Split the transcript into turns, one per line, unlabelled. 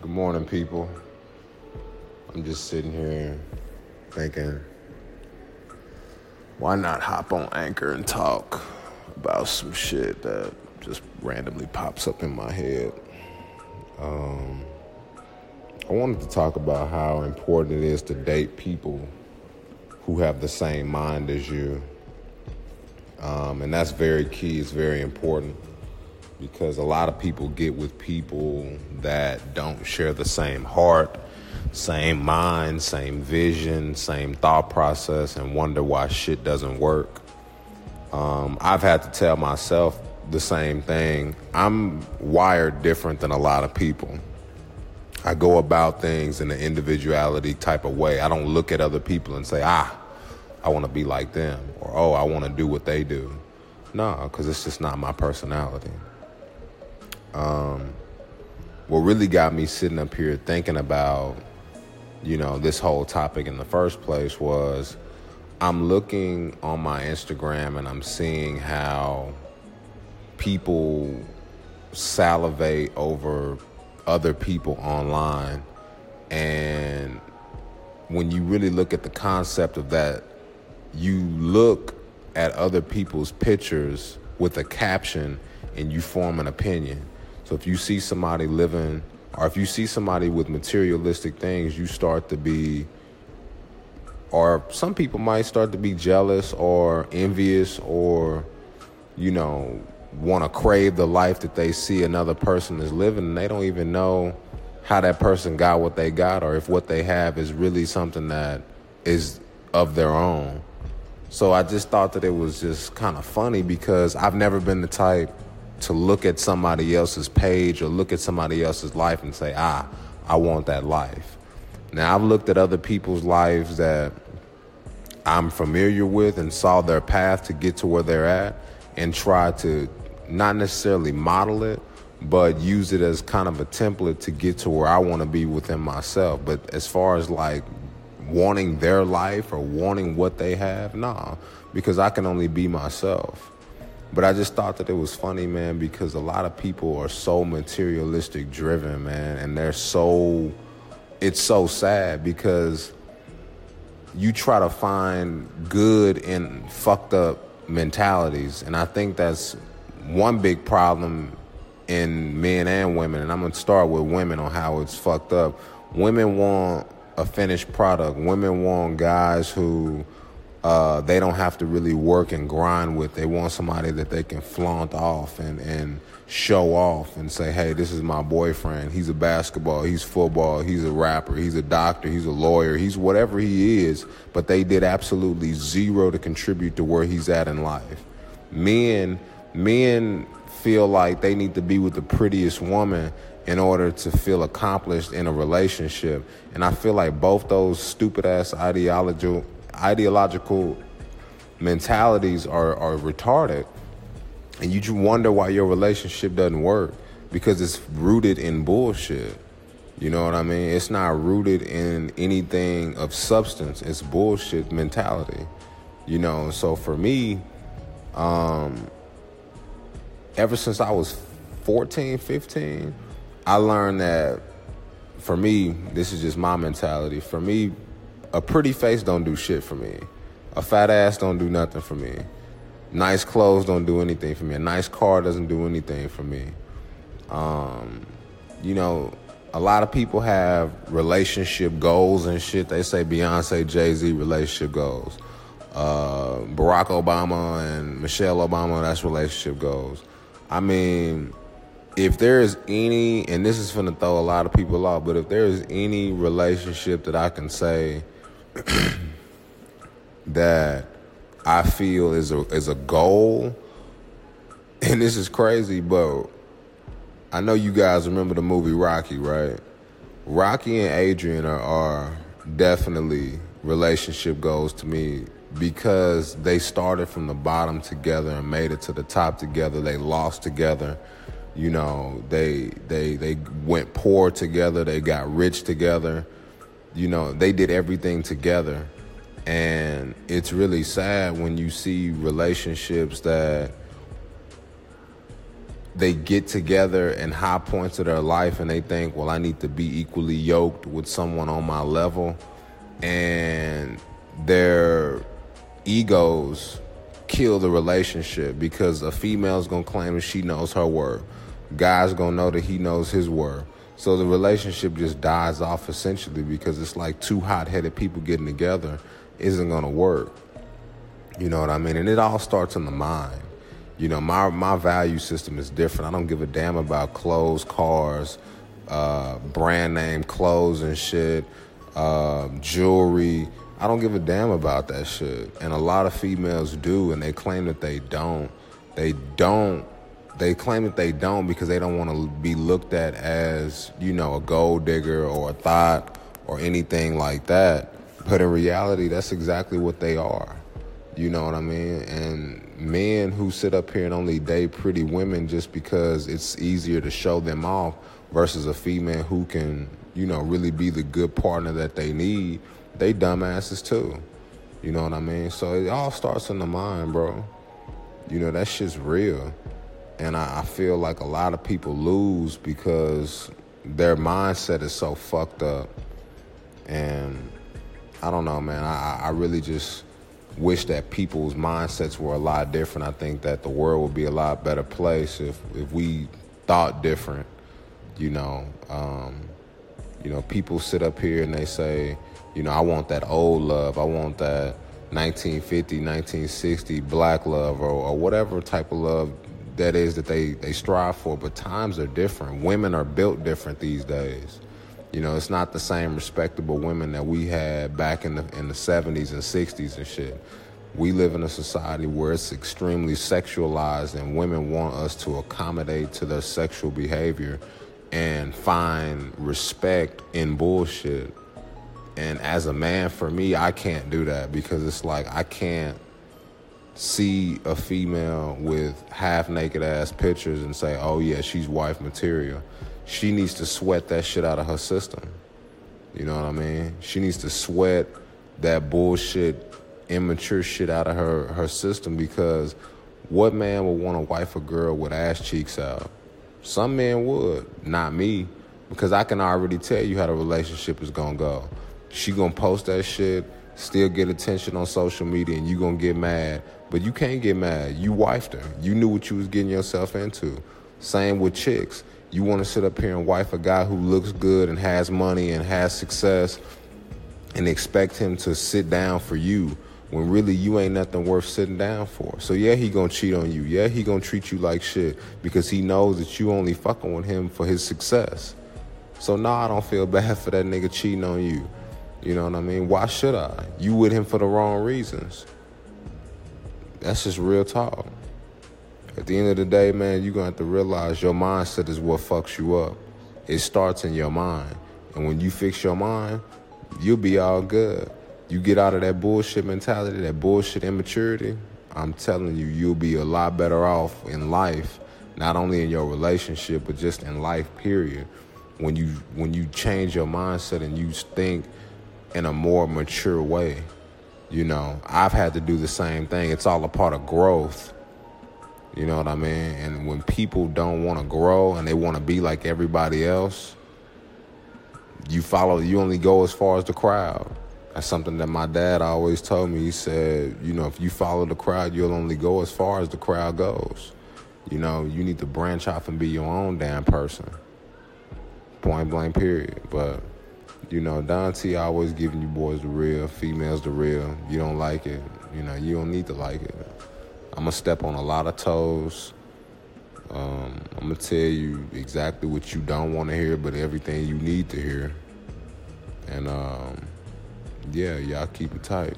Good morning, people. I'm just sitting here thinking, why not hop on Anchor and talk about some shit that just randomly pops up in my head? Um, I wanted to talk about how important it is to date people who have the same mind as you. Um, and that's very key, it's very important because a lot of people get with people that don't share the same heart, same mind, same vision, same thought process, and wonder why shit doesn't work. Um, I've had to tell myself the same thing. I'm wired different than a lot of people. I go about things in an individuality type of way. I don't look at other people and say, ah, I want to be like them, or oh, I want to do what they do. No, because it's just not my personality. Um, what really got me sitting up here thinking about, you know, this whole topic in the first place was I'm looking on my Instagram and I'm seeing how people salivate over other people online. And when you really look at the concept of that, you look at other people's pictures with a caption and you form an opinion. So if you see somebody living, or if you see somebody with materialistic things, you start to be, or some people might start to be jealous or envious or, you know, want to crave the life that they see another person is living and they don't even know how that person got what they got or if what they have is really something that is of their own. So I just thought that it was just kind of funny because I've never been the type to look at somebody else's page or look at somebody else's life and say, ah, I want that life. Now, I've looked at other people's lives that I'm familiar with and saw their path to get to where they're at and try to not necessarily model it, but use it as kind of a template to get to where I want to be within myself. But as far as like wanting their life or wanting what they have, nah, because I can only be myself. But I just thought that it was funny, man, because a lot of people are so materialistic driven, man, and they're so it's so sad because you try to find good in fucked up mentalities, and I think that's one big problem in men and women. And I'm gonna start with women on how it's fucked up. Women want a finished product. Women want guys who uh, they don't have to really work and grind with. They want somebody that they can flaunt off and, and show off and say, hey, this is my boyfriend. He's a basketball, he's football, he's a rapper, he's a doctor, he's a lawyer, he's whatever he is, but they did absolutely zero to contribute to where he's at in life. Men, men feel like they need to be with the prettiest woman in order to feel accomplished in a relationship. And I feel like both those stupid ass ideological ideological mentalities are, are retarded. And you just wonder why your relationship doesn't work because it's rooted in bullshit. You know what I mean? It's not rooted in anything of substance. It's bullshit mentality. You know, so for me, um, ever since I was 14, 15, I learned that for me, this is just my mentality. For me, a pretty face don't do shit for me. A fat ass don't do nothing for me. Nice clothes don't do anything for me. A nice car doesn't do anything for me. Um, you know, a lot of people have relationship goals and shit. They say Beyonce, Jay Z relationship goals. Uh, Barack Obama and Michelle Obama, that's relationship goals. I mean, if there is any, and this is gonna throw a lot of people off, but if there is any relationship that I can say that I feel is a is a goal, and this is crazy, but I know you guys remember the movie Rocky, right? Rocky and Adrian are, are definitely relationship goals to me because they started from the bottom together and made it to the top together. They lost together. You know, they they they went poor together. They got rich together you know, they did everything together. And it's really sad when you see relationships that they get together in high points of their life and they think, well, I need to be equally yoked with someone on my level. And their egos kill the relationship because a female's gonna claim that she knows her worth. Guy's gonna know that he knows his worth. So the relationship just dies off essentially because it's like two hot headed people getting together isn't gonna work. You know what I mean? And it all starts in the mind. You know, my my value system is different. I don't give a damn about clothes, cars, uh, brand name clothes and shit, uh, jewelry. I don't give a damn about that shit. And a lot of females do, and they claim that they don't. They don't. They claim that they don't because they don't want to be looked at as, you know, a gold digger or a thought or anything like that. But in reality, that's exactly what they are. You know what I mean? And men who sit up here and only date pretty women just because it's easier to show them off versus a female who can, you know, really be the good partner that they need, they dumbasses too. You know what I mean? So it all starts in the mind, bro. You know, that shit's real. And I, I feel like a lot of people lose because their mindset is so fucked up. And I don't know, man. I, I really just wish that people's mindsets were a lot different. I think that the world would be a lot better place if if we thought different. You know, um, you know, people sit up here and they say, you know, I want that old love. I want that 1950, 1960 black love or, or whatever type of love that is that they, they strive for. But times are different. Women are built different these days. You know, it's not the same respectable women that we had back in the in the 70s and 60s and shit. We live in a society where it's extremely sexualized and women want us to accommodate to their sexual behavior and find respect in bullshit. And as a man, for me, I can't do that because it's like I can't see a female with half naked ass pictures and say, oh yeah, she's wife material she needs to sweat that shit out of her system. You know what I mean? She needs to sweat that bullshit, immature shit out of her, her system because what man would want to wife a girl with ass cheeks out? Some men would, not me, because I can already tell you how the relationship is gonna go. She gonna post that shit, still get attention on social media, and you're gonna get mad. But you can't get mad. You wifed her. You knew what you was getting yourself into. Same with chicks. You want to sit up here and wife a guy who looks good and has money and has success and expect him to sit down for you when really you ain't nothing worth sitting down for. So yeah, he gonna cheat on you. Yeah, he gonna treat you like shit because he knows that you only fucking with him for his success. So nah, I don't feel bad for that nigga cheating on you. You know what I mean? Why should I? You with him for the wrong reasons. That's just real talk. At the end of the day, man, you're gonna have to realize your mindset is what fucks you up. It starts in your mind. And when you fix your mind, you'll be all good. You get out of that bullshit mentality, that bullshit immaturity, I'm telling you, you'll be a lot better off in life, not only in your relationship, but just in life, period. When you when you change your mindset and you think in a more mature way. You know, I've had to do the same thing. It's all a part of growth. You know what I mean? And when people don't want to grow and they want to be like everybody else, you follow, you only go as far as the crowd. That's something that my dad always told me. He said, you know, if you follow the crowd, you'll only go as far as the crowd goes. You know, you need to branch off and be your own damn person. Point blank, period. But, you know, Don T always giving you boys the real, females the real. You don't like it, you know, you don't need to like it. I'm gonna step on a lot of toes. Um, I'm gonna tell you exactly what you don't want to hear, but everything you need to hear. And um, yeah, y'all keep it tight.